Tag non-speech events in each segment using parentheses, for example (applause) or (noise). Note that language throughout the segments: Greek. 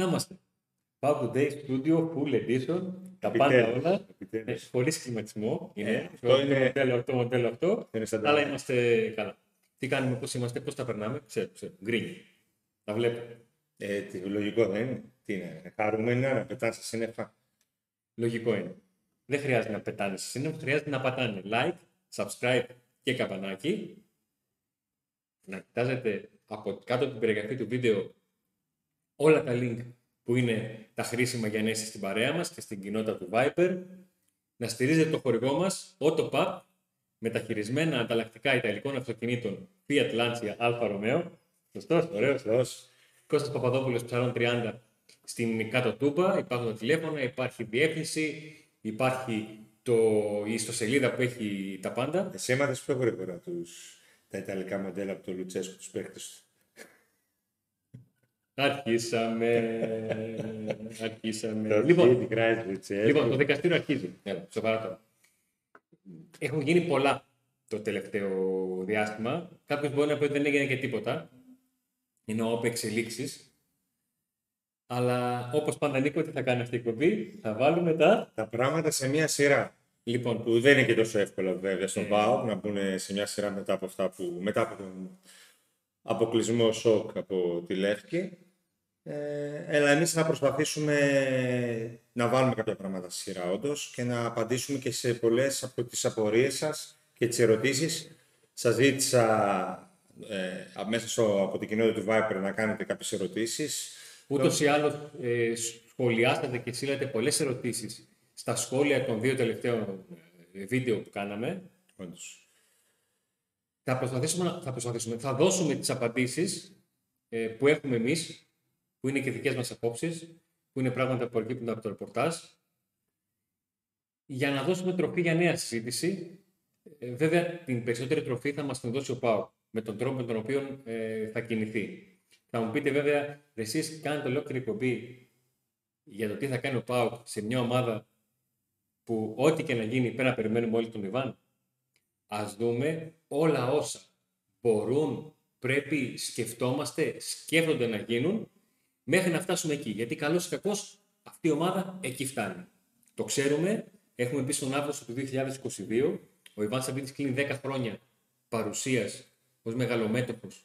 Να είμαστε. Pub Day Studio Full Edition. Τα πάντα Επιτέλους, όλα. επιτέλους. Ε, Χωρί σχηματισμό. Ε, Είναι. αυτό το, είναι- μοντέλο αυτό, μοντέλο αυτό. Είναι σαν τα- Αλλά είμαστε καλά. Τι κάνουμε, πώς είμαστε, πώς τα περνάμε. Ξέρω, ξέρω. Γκρίνι. Τα βλέπω. Ε, τι, λογικό δεν είναι. Τι είναι, χαρούμενοι να πετάνε στα σύννεφα. Λογικό είναι. Δεν χρειάζεται να πετάνε σε σύννεφο, χρειάζεται να πατάνε like, subscribe και καμπανάκι. Να κοιτάζετε από κάτω από την περιγραφή του βίντεο όλα τα link που είναι τα χρήσιμα για να είστε στην παρέα μας και στην κοινότητα του Viper. Να στηρίζετε το χορηγό μας, AutoPAP, με τα χειρισμένα ανταλλακτικά ιταλικών αυτοκινήτων Fiat Lancia Alfa Romeo. Σωστός, ωραίος. Δώσ' Κώστας Παπαδόπουλος, Ψαρών 30, στην κάτω τούμπα. Υπάρχουν τα τηλέφωνα, υπάρχει διεύθυνση, υπάρχει το, η ιστοσελίδα που έχει τα πάντα. Εσύ έμαθες πιο γρήγορα τους, τα ιταλικά μοντέλα από τον Λουτσέσκο, τους παίχτες; του. Αρχίσαμε. (laughs) αρχίσαμε. Το λοιπόν, Kid Christ Λουτσέσκο. λοιπόν, το δικαστήριο αρχίζει. Έλα, σοβαρά τώρα. Έχουν γίνει πολλά το τελευταίο διάστημα. Κάποιος μπορεί να πει ότι δεν έγινε και τίποτα. Είναι όπε εξελίξεις. Αλλά όπως πάντα, Νίκο, τι θα κάνεις αυτή η εκπομπή, θα βάλουμε τα. Τα πράγματα σε μια σειρά. Λοιπόν, Που δεν είναι και τόσο εύκολο βέβαια στον Ε. ΠΑΟ να μπουν σε μια σειρά μετά από αυτά που. μετά από τον αποκλεισμό σοκ από τη Λεύκη. Ε, αλλά εμείς να προσπαθήσουμε να βάλουμε κάποια πράγματα στη σειρά όντως και να απαντήσουμε και σε πολλές από τις απορίες σας και τις ερωτήσεις. Σας ζήτησα ε, μέσα στο, από την κοινότητα του Viper να κάνετε κάποιες ερωτήσεις. Ούτως ή άλλως ε, σχολιάσατε και στείλατε πολλές ερωτήσεις στα σχόλια των δύο τελευταίων ε, βίντεο που κάναμε. Όντως. Θα προσπαθήσουμε, να- θα, προσπαθήσουμε, θα δώσουμε τις απαντήσεις ε, που έχουμε εμείς, που είναι και δικές μας απόψεις, που είναι πράγματα που προκύπτουν από το ρεπορτάζ, για να δώσουμε τροφή για νέα συζήτηση. Ε, βέβαια, την περισσότερη τροφή θα μας την δώσει ο ΠΑΟ, με τον τρόπο με τον οποίο ε, θα κινηθεί. Θα μου πείτε βέβαια, εσείς κάνετε ολόκληρη εκπομπή για το τι θα κάνει ο ΠΑΟ σε μια ομάδα που ό,τι και να γίνει πρέπει να περιμένουμε όλοι τον Ιβάν; Ας δούμε όλα όσα μπορούν, πρέπει, σκεφτόμαστε, σκέφτονται να γίνουν μέχρι να φτάσουμε εκεί. Γιατί καλώς ή κακώς αυτή η ομάδα εκεί φτάνει. Το ξέρουμε, έχουμε πει στον Αύγουστο του 2022, ο Ιβάν Σαββίδης κλείνει 10 χρόνια παρουσίας ως μεγαλομέτωπος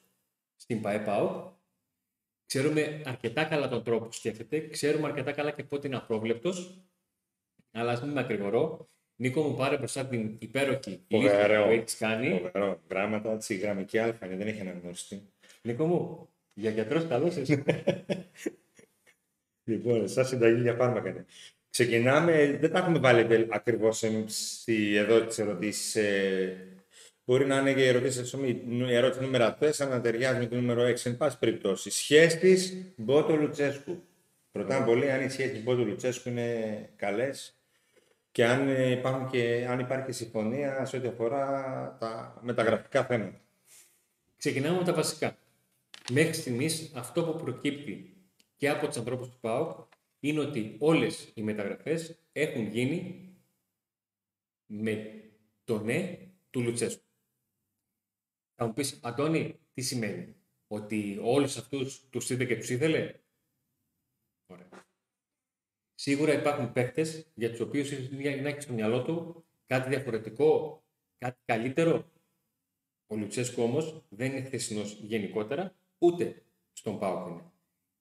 στην ΠαΕΠΑΟ. Ξέρουμε αρκετά καλά τον τρόπο που σκέφτεται, ξέρουμε αρκετά καλά και πότε είναι απρόβλεπτος, αλλά ας μην με ακρηγορώ. Νίκο μου πάρε μπροστά την υπέροχη λίστα Φοβερό. που έχεις κάνει. Φοβερό. Γράμματα, έτσι, γραμμική αλφα είναι, δεν έχει αναγνωριστεί. Νίκο μου, για γιατρός καλός είσαι. (laughs) Λοιπόν, σαν συνταγή για φάρμακα είναι. Ξεκινάμε, δεν τα έχουμε βάλει ακριβώς εδώ τις ερωτήσεις. μπορεί να είναι και οι ερωτήσει, η ερώτηση νούμερο 4 να ταιριάζει με το νούμερο 6. Εν πάση περιπτώσει, σχέσει Μπότο Λουτσέσκου. Ρωτάμε πολύ αν οι σχέσει Μπότο Λουτσέσκου είναι καλές και αν, ε, υπάρχουν και αν υπάρχει συμφωνία σε ό,τι αφορά τα μεταγραφικά θέματα. Ξεκινάμε με τα βασικά. Μέχρι στιγμής αυτό που προκύπτει και από τους ανθρώπους του ΠΑΟΚ είναι ότι όλες οι μεταγραφές έχουν γίνει με το ναι του Λουτσέσκου. Θα μου πεις, Αντώνη, τι σημαίνει, Ότι όλους αυτούς τους είδε και τους ήθελε; Ωραία. Σίγουρα υπάρχουν παίκτες για τους οποίους να έχει στο μυαλό του κάτι διαφορετικό, κάτι καλύτερο. Ο Λουτσέσκου όμως δεν είναι χθεσινός γενικότερα, ούτε στον ΠΑΟΚ είναι.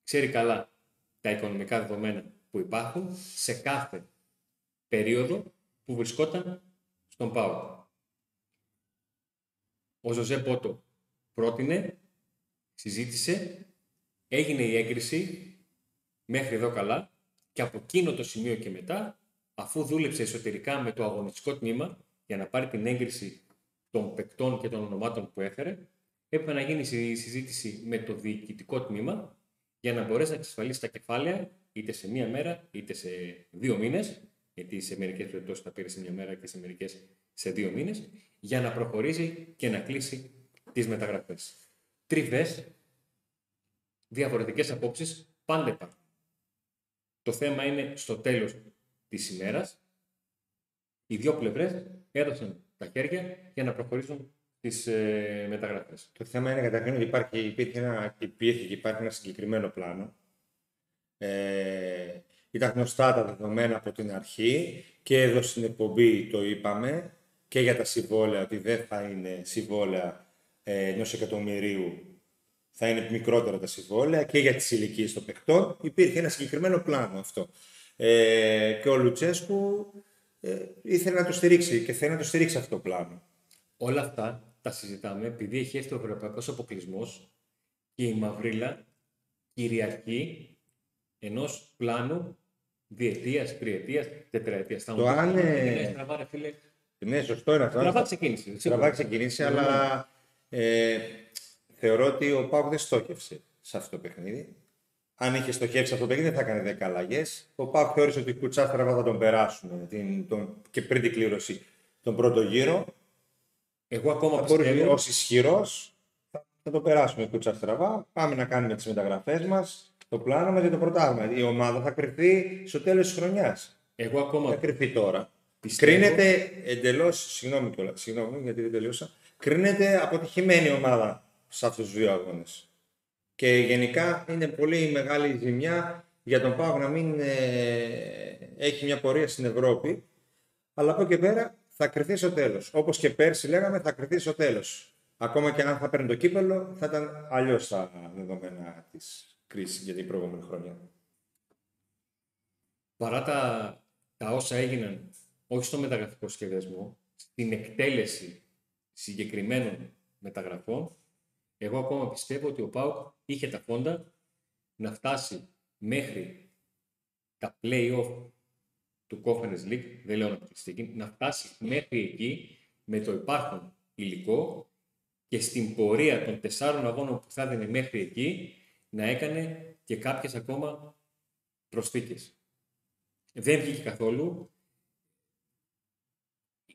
Ξέρει καλά τα οικονομικά δεδομένα που υπάρχουν σε κάθε περίοδο που βρισκόταν στον ΠΑΟΚ. Ο Ζωζέ Πότο πρότεινε, συζήτησε, έγινε η έγκριση μέχρι εδώ καλά και από εκείνο το σημείο και μετά, αφού δούλεψε εσωτερικά με το αγωνιστικό τμήμα για να πάρει την έγκριση των παικτών και των ονομάτων που έφερε, έπρεπε να γίνει η συζήτηση με το διοικητικό τμήμα για να μπορέσει να εξασφαλίσει τα κεφάλαια είτε σε μία μέρα είτε σε δύο μήνες, γιατί σε μερικές περιπτώσεις θα πήρε σε μία μέρα και σε μερικές σε δύο μήνες, για να προχωρήσει και να κλείσει τις μεταγραφές. Τριβές, διαφορετικές απόψεις πάντα υπάρχουν. Το θέμα είναι στο τέλος της ημέρας οι δύο πλευρές έδωσαν τα χέρια για να προχωρήσουν τις ε, μεταγραφές. Το θέμα είναι καταρχήν ότι υπάρχει, υπήρχε ένα, υπήρχε και υπάρχει ένα συγκεκριμένο πλάνο Ε, ήταν γνωστά τα δεδομένα από την αρχή και εδώ στην εκπομπή το είπαμε και για τα συμβόλαια ότι δεν θα είναι συμβόλαια ε, ενός εκατομμυρίου θα είναι μικρότερα τα συμβόλαια και για τις ηλικίες των παιχτών. Υπήρχε ένα συγκεκριμένο πλάνο αυτό. Ε, και ο Λουτσέσκου ε, ήθελε να το στηρίξει και θέλει να το στηρίξει αυτό το πλάνο. Όλα αυτά τα συζητάμε επειδή έχει έρθει ο Ευρωπαϊκός Αποκλεισμός και η Μαυρίλα κυριαρχεί ενός πλάνου διετίας, τριετίας, τετραετίας. Το αν. Ναι, ναι, σωστό είναι αυτό. Τραβά ξεκίνηση. Τραβά ξεκίνηση, αλλά ε, θεωρώ ότι ο Πάουκ δεν στόχευσε σε αυτό το παιχνίδι. Αν είχε στοχεύσει αυτό το παιχνίδι, δεν θα έκανε 10 αλλαγές. Ο Πάουκ θεώρησε ότι κουτσά στραβά θα τον περάσουν την, τον, και πριν την κλήρωση τον πρώτο γύρο. Εγώ ακόμα πιστεύω... Ω ισχυρός θα, θα τον περάσουμε κουτσά στραβά. Πάμε να κάνουμε τις μεταγραφές μας. Το πλάνο μας για το πρωτάθλημα. Η ομάδα θα κρυφθεί στο τέλος της χρονιάς. Εγώ ακόμα. Θα κρυφθεί τώρα. Πιστεύω... Κρίνεται εντελώ. Συγγνώμη, συγγνώμη γιατί δεν τελείωσα. Κρίνεται αποτυχημένη ομάδα σε αυτούς τους δύο αγώνες. Και γενικά είναι πολύ μεγάλη ζημιά για τον Πάο να μην ε, έχει μια πορεία στην Ευρώπη. Αλλά από εκεί πέρα θα κρυθεί στο τέλος. Όπως και πέρσι λέγαμε, θα κρυθεί στο τέλος. Ακόμα και αν θα παίρνει το κύπελο, θα ήταν αλλιώς τα δεδομένα της κρίσης για την προηγούμενη χρονιά. Παρά τα, τα όσα έγιναν, όχι στο μεταγραφικό σχεδιασμό, στην εκτέλεση συγκεκριμένων μεταγραφών, εγώ ακόμα πιστεύω ότι ο ΠΑΟΚ είχε τα φόντα να φτάσει μέχρι τα play-off του Conference League, δεν λέω να να φτάσει μέχρι εκεί με το υπάρχον υλικό και στην πορεία των τεσσάρων αγώνων που θα έδινε μέχρι εκεί να έκανε και κάποιες ακόμα προσθήκες. Δεν βγήκε καθόλου.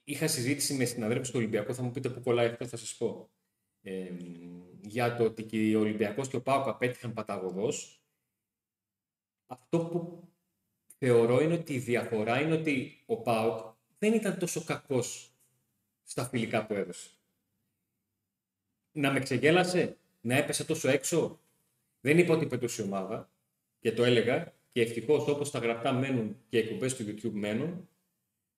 Είχα συζήτηση με συναδέλφους του Ολυμπιακού, θα μου πείτε που κολλάει αυτό, θα σας πω για το ότι και ο Ολυμπιακός και ο Πάοκ απέτυχαν παταγωγός. Αυτό που θεωρώ είναι ότι η διαφορά είναι ότι ο Πάοκ δεν ήταν τόσο κακός στα φιλικά που έδωσε. Να με ξεγέλασε, να έπεσε τόσο έξω. Δεν είπα ότι πετούσε η ομάδα και το έλεγα και ευτυχώς όπως τα γραπτά μένουν και οι εκπομπές του YouTube μένουν,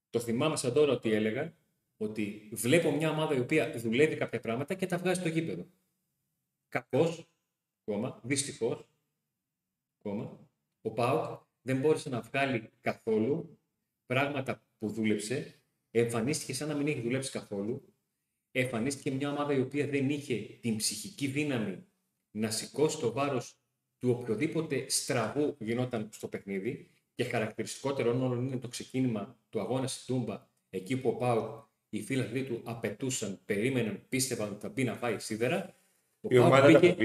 το θυμάμαι σαν τώρα ότι έλεγα ότι βλέπω μια ομάδα η οποία δουλεύει κάποια πράγματα και τα βγάζει στο γήπεδο. Κακώ, κόμμα, δυστυχώς, κόμμα, ο Πάουκ δεν μπόρεσε να βγάλει καθόλου πράγματα που δούλεψε, εμφανίστηκε σαν να μην έχει δουλέψει καθόλου, εμφανίστηκε μια ομάδα η οποία δεν είχε την ψυχική δύναμη να σηκώσει το βάρος του οποιοδήποτε στραβού γινόταν στο παιχνίδι. Και χαρακτηριστικότερο όλων είναι το ξεκίνημα του αγώνα στη Τούμπα, εκεί που ο Πάουκ οι φίλοι του απαιτούσαν, περίμεναν, πίστευαν ότι θα μπει να πάει σίδερα. Η ομάδα ήταν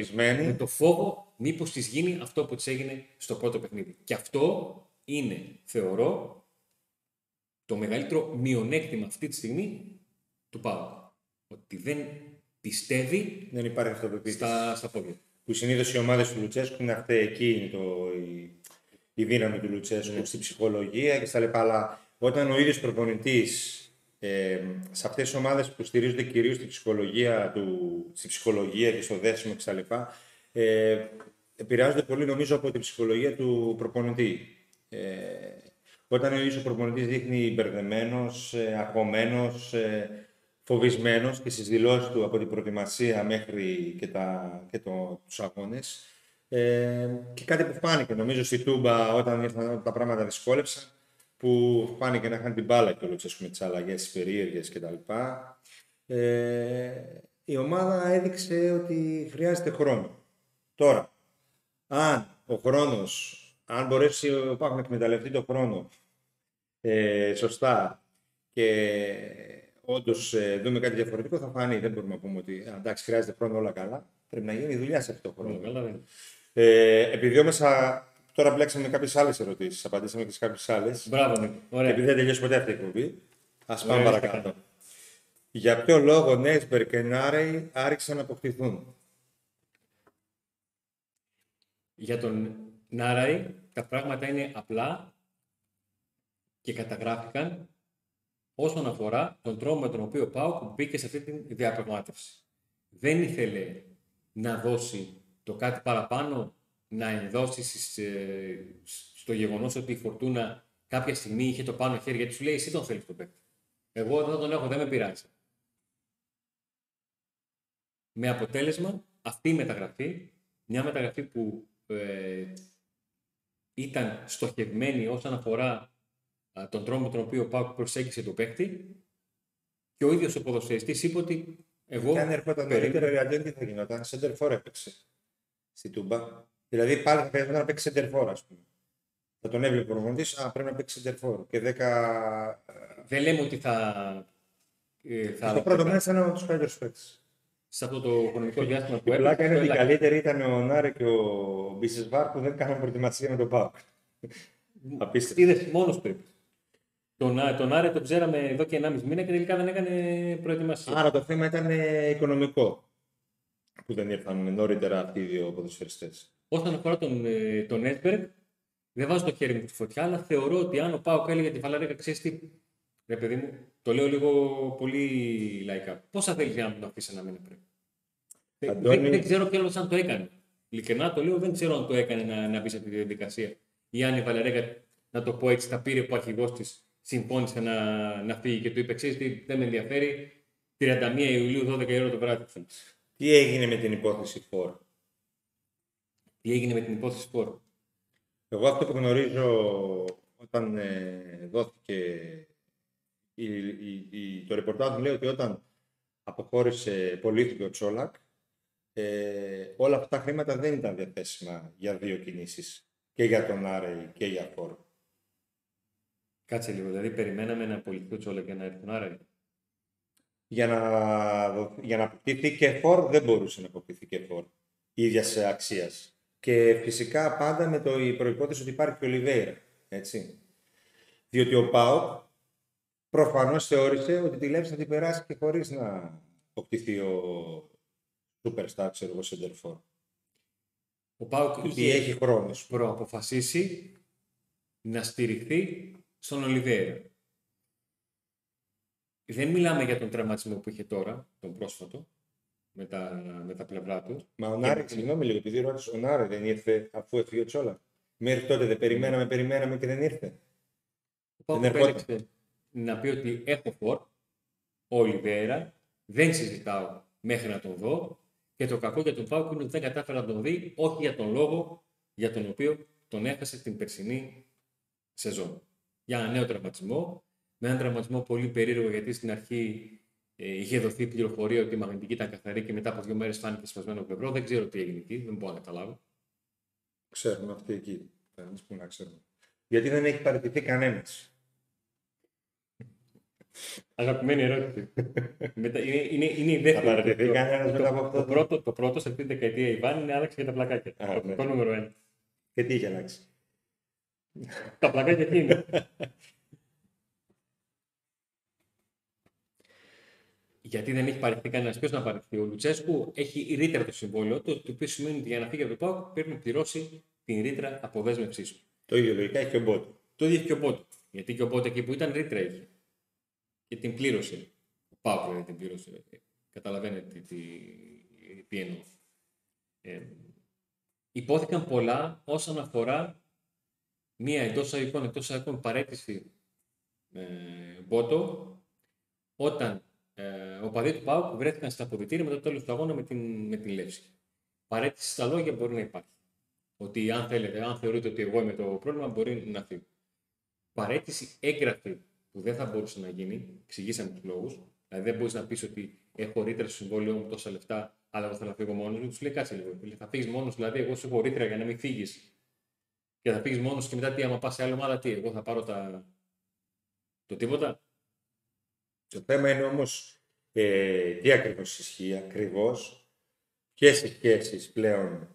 Με το φόβο μήπως της γίνει αυτό που της έγινε στο πρώτο παιχνίδι. Και αυτό είναι, θεωρώ, το μεγαλύτερο μειονέκτημα αυτή τη στιγμή του Πάου. Ότι δεν πιστεύει δεν υπάρχει αυτοπεποίθηση. Στα, στα πόδια. Που συνήθως οι ομάδες του Λουτσέσκου είναι αυτέ εκεί είναι το, η, η δύναμη του Λουτσέσκου, ναι. στην ψυχολογία και στα λοιπά. Αλλά όταν ο ίδιος προπονητής ε, σε αυτές τις ομάδες που στηρίζονται κυρίως στη ψυχολογία, του, στη ψυχολογία και στο δέσιμο κτλ. Ε, επηρεάζονται πολύ νομίζω από την ψυχολογία του προπονητή. Ε, όταν ο ίδιος ο προπονητής δείχνει μπερδεμένος, ε, αγχωμένος, ε, φοβισμένος και στις δηλώσεις του από την προετοιμασία μέχρι και, τα, και το, τους αγώνες. Ε, και κάτι που φάνηκε νομίζω στη Τούμπα όταν ήρθαν τα πράγματα δυσκόλεψαν που φάνηκε να είχαν την μπάλα και όλο με τις αλλαγές, τις περίεργες κτλ. Ε, η ομάδα έδειξε ότι χρειάζεται χρόνο. Τώρα, αν ο χρόνος, αν μπορέσει ο Πάκ να εκμεταλλευτεί το χρόνο ε, σωστά και όντως ε, δούμε κάτι διαφορετικό, θα φανεί. Δεν μπορούμε να πούμε ότι εντάξει, χρειάζεται χρόνο όλα καλά. Πρέπει να γίνει δουλειά σε αυτό το χρόνο. Ε, επειδή όμως Τώρα μπλέξαμε κάποιες άλλες ερωτήσεις. Απαντήσαμε και σε κάποιες άλλες. Μπράβο, ναι. Ωραία. Επειδή δεν τελειώσει ποτέ αυτή η εκπομπή, ας πάμε παρακάτω. Για ποιο λόγο Νέσμπερ και Νάρεϊ άρχισαν να αποκτηθούν; Για τον Νάρεϊ τα πράγματα είναι απλά και καταγράφηκαν όσον αφορά τον τρόπο με τον οποίο ο Πάουκ μπήκε σε αυτή τη διαπραγμάτευση. Δεν ήθελε να δώσει το κάτι παραπάνω να ενδώσει στο γεγονός ότι η Φορτούνα κάποια στιγμή είχε το πάνω χέρι, γιατί σου λέει εσύ τον θέλεις τον παίκτη. Εγώ δεν τον έχω, δεν με πειράζει. Με αποτέλεσμα αυτή η μεταγραφή, μια μεταγραφή που ε, ήταν στοχευμένη όσον αφορά τον τρόπο με τον οποίο ο Πάουκ προσέγγισε το παίκτη και ο ίδιος ο ποδοσφαιριστής είπε ότι εγώ. Και αν έρχονταν νωρίτερα, η Ατζέντη θα γινόταν; Σέντερφορ έπαιξε στη Τούμπα. Δηλαδή πάλι θα πρέπει να παίξει σέντερφορ, ας πούμε. Θα τον έβλεπε ο προπονητής, α πρέπει να παίξει σέντερφορ. Και 10. Δεν λέμε ότι θα. Ε, θα στο πρώτο μέρα ήταν ένα από τους καλύτερους παίκτες. Σε αυτό το χρονικό διάστημα που έπαιξε. πλάκα είναι ότι οι καλύτεροι ήταν ο Νάρε και ο Μπίσεσβάρ που δεν κάναν προετοιμασία με τον Πάουκ. Απίστευτο. Είδες μόνος πρέπει. Τον, τον Άρε τον ξέραμε εδώ και 1,5 μήνα και τελικά δεν έκανε προετοιμασία. Άρα το θέμα ήταν ε, οικονομικό που δεν ήρθαν νωρίτερα αυτοί οι δύο ποδοσφαιριστές. Όσον αφορά τον, ε, τον Έσμπεργκ, δεν βάζω το χέρι μου στη φωτιά, αλλά θεωρώ ότι αν ο Πάο έλεγε τη Φαλαρέκα, ξέρεις τι. Ρε παιδί μου, το λέω λίγο πολύ λαϊκά. Πόσα θέλει να τον αφήσει να μείνει πριν; Αντώνη... Δεν, δεν, ξέρω ποιος αν το έκανε. Ειλικρινά το λέω, δεν ξέρω αν το έκανε να, να μπει σε αυτή τη διαδικασία. Ή αν η Βαλερέκα, να το πω έτσι, τα πήρε που αρχηγός της συμφώνησε να, να φύγει και του είπε: Ξέρεις τι, δεν με ενδιαφέρει. 31 Ιουλίου, 12 η ώρα το βράδυ. Τι έγινε με την υπόθεση Φόρ; Τι έγινε με την υπόθεση Φόρ. Εγώ αυτό που γνωρίζω όταν ε, δόθηκε η, η, η, το ρεπορτάζ μου λέει ότι όταν αποχώρησε πολίτη ο Τσόλακ, ε, όλα αυτά τα χρήματα δεν ήταν διαθέσιμα για δύο κινήσεις. Και για τον Άρεϊ και για Φόρ. Κάτσε λίγο, δηλαδή περιμέναμε να απολυθεί ο Τσόλακ για να έρθει τον Άρεϊ για να, για να αποκτηθεί και φόρ δεν μπορούσε να αποκτηθεί και φόρ ίδιας αξίας. Και φυσικά πάντα με το, η προπόθεση ότι υπάρχει και ο Λιβέιρα. Έτσι. Διότι ο Πάοκ προφανώς θεώρησε ότι τη Λέψη θα την περάσει και χωρίς να αποκτηθεί ο Superstar, ξέρω εγώ, Σεντερφόρ. Ο Πάοκ είχε έχει χρόνος. Προαποφασίσει να στηριχθεί στον Ολιβέηρα δεν μιλάμε για τον τραυματισμό που είχε τώρα, τον πρόσφατο, με τα, με τα πλευρά του. Μα ο Νάρη, συγγνώμη λίγο, επειδή ρώτησε, ο Νάρη δεν ήρθε αφού έφυγε ο Τσόλα. Μέχρι τότε δεν περιμέναμε, περιμέναμε και δεν ήρθε. Ο δεν επέλεξε να πει ότι έχω φορ, ο Ολιβέρα, δεν συζητάω μέχρι να τον δω και το κακό για τον Πάουκ είναι ότι δεν κατάφερα να τον δει, όχι για τον λόγο για τον οποίο τον έχασε την περσινή σεζόν. Για ένα νέο τραυματισμό, με έναν τραυματισμό πολύ περίεργο γιατί στην αρχή ε, είχε δοθεί πληροφορία ότι η μαγνητική ήταν καθαρή και μετά από δύο μέρες φάνηκε σπασμένο πλευρό. Δεν ξέρω τι έγινε εκεί, δεν μπορώ να καταλάβω. Ξέρουμε αυτοί εκεί. Κανεί που να ξέρουμε. Γιατί δεν έχει παραιτηθεί κανένας. Αγαπημένη ερώτηση. είναι, είναι, είναι η δεύτερη. Θα παραιτηθεί κανένας μετά από αυτό. Το, πρώτο, το πρώτο σε αυτή τη δεκαετία Ιβάν είναι άλλαξε για τα πλακάκια. Α, το ναι. νούμερο ένα. Και τι είχε αλλάξει. τα πλακάκια εκεί (laughs) γιατί δεν έχει παρεχθεί κανένας. Ποιος να παρεχθεί. Ο Λουτσέσκου έχει ρήτρα το συμβόλαιο του, το οποίο σημαίνει ότι για να φύγει από το ΠΑΟΚ πρέπει να πληρώσει την ρήτρα αποδέσμευσής του. Το ίδιο λογικά έχει και ο Μπότο. Το ίδιο έχει και ο Μπότο. Γιατί και ο Μπότο εκεί που ήταν ρήτρα είχε. Και την πλήρωσε. Ο ΠΑΟΚ δεν την πλήρωσε. Καταλαβαίνετε τι, τι, εννοώ. Ε, υπόθηκαν πολλά όσον αφορά μία εντός αγικών εκτός αγικών παρέτηση ε, Μπότο όταν ε, ο παδί του Πάουκ βρέθηκαν στα αποδητήρια μετά το τέλος του αγώνα με την, με την Λεύση. Παρέτηση στα λόγια μπορεί να υπάρχει. Ότι αν θέλετε, αν θεωρείτε ότι εγώ είμαι το πρόβλημα, μπορεί να φύγει. Παρέτηση έγγραφη που δεν θα μπορούσε να γίνει, εξηγήσαμε τους λόγους. Δηλαδή δεν μπορείς να πεις ότι έχω ρήτρα στο συμβόλαιο μου τόσα λεφτά, αλλά εγώ θα φύγω μόνος μου. Τους λέει κάτσε λίγο. Θα φύγεις μόνος, δηλαδή εγώ σου έχω ρήτρα για να μην φύγεις. Και θα φύγεις μόνος και μετά τι, άμα πας σε άλλη ομάδα, τι, εγώ θα πάρω τα... το τίποτα. Το θέμα είναι όμως ε, τι ακριβώς ισχύει, ακριβώς και σε σχέσει πλέον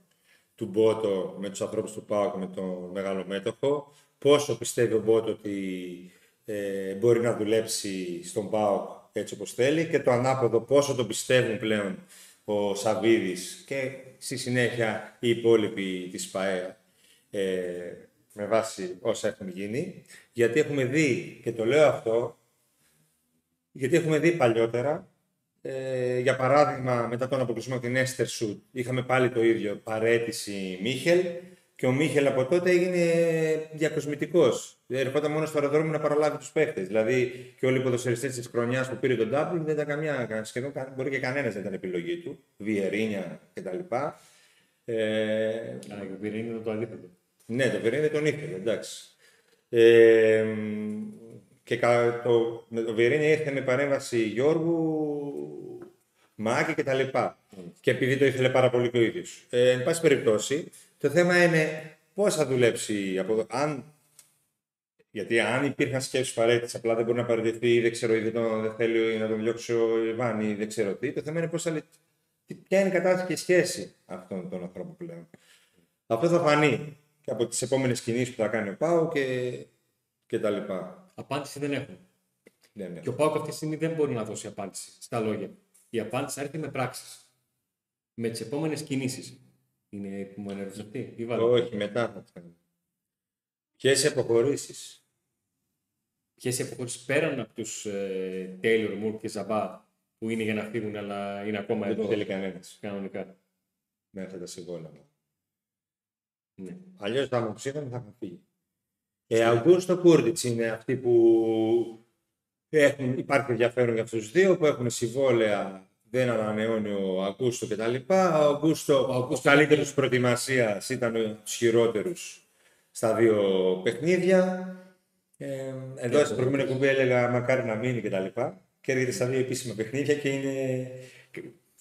του Μπότο με τους ανθρώπους του ΠΑΟΚ με τον μεγάλο μέτοχο, πόσο πιστεύει ο Μπότο ότι ε, μπορεί να δουλέψει στον ΠΑΟΚ έτσι όπως θέλει και το ανάποδο πόσο το πιστεύουν πλέον ο Σαββίδης και στη συνέχεια οι υπόλοιποι της ΠΑΕ ε, με βάση όσα έχουν γίνει. Γιατί έχουμε δει, και το λέω αυτό, γιατί έχουμε δει παλιότερα Ε, για παράδειγμα, μετά τον αποκλεισμό από την Έστερ Σουτ, είχαμε πάλι το ίδιο παρέτηση Μίχελ και ο Μίχελ από τότε έγινε διακοσμητικός. Ερχόταν μόνος στο αεροδρόμιο να παραλάβει τους παίχτες. Δηλαδή και όλοι οι ποδοσφαιριστές της χρονιάς που πήρε τον Ντάμπλ δεν ήταν καμιά, σχεδόν μπορεί και κανένας δεν ήταν επιλογή του. Βιερίνια κτλ. Ε, Α, ο Βιερίνια είναι το αντίθετο. Ναι, το Βιερίνια δεν τον ήθελε, εντάξει. Ε, και το, με το Βιερίνια ήρθε με παρέμβαση Γιώργου, Μάκη κτλ. Mm. Και επειδή το ήθελε πάρα πολύ και ο ίδιος. Ε, εν πάση περιπτώσει, το θέμα είναι πώς θα δουλέψει από εδώ. Αν, γιατί αν υπήρχαν σκέψει παρέτηση, απλά δεν μπορεί να παραιτηθεί ή δεν ξέρω, ή δεν, τον, δεν θέλει να τον διώξει ο Ιβάν ή δεν ξέρω τι. Το θέμα είναι πώς θα, ποια είναι η κατάσταση και η σχέση αυτών των ανθρώπων πλέον. Αυτό θα φανεί και από τις επόμενες κινήσεις που θα κάνει ο Πάο και, και τα λοιπά. Απάντηση δεν έχουν. Ναι, ναι. Και ο Πάο αυτή τη στιγμή δεν μπορεί να δώσει απάντηση στα λόγια. Η απάντηση θα έρθει με πράξεις. Με τις επόμενες κινήσεις. Είναι που μου ερώτησε αυτή. Ή Όχι, μετά θα κάνει. Ποιες αποχωρήσεις; Ποιες αποχωρήσεις πέραν από τους ε, Taylor, Moore και Ζαμπά που είναι για να φύγουν, αλλά είναι ακόμα Δεν εδώ. Δεν θέλει κανένας. Κανονικά. Μέχρι τα συμβόλαια μου. Ναι. Αλλιώς θα μου ψήφαν θα είχαν φύγει. Ε, Αυγούστο Κούρτιτ είναι αυτοί που έχουν, υπάρχει ενδιαφέρον για αυτούς τους δύο που έχουν συμβόλαια δεν ανανεώνει ο Αγκούστο κτλ. Ο Αγκούστο, ο, ο καλύτερος προετοιμασίας ήταν ο χειρότερους στα δύο παιχνίδια. Ε, εδώ στην προηγούμενη εκπομπή έλεγα μακάρι να μείνει κτλ. Και έρχεται στα δύο επίσημα παιχνίδια και είναι.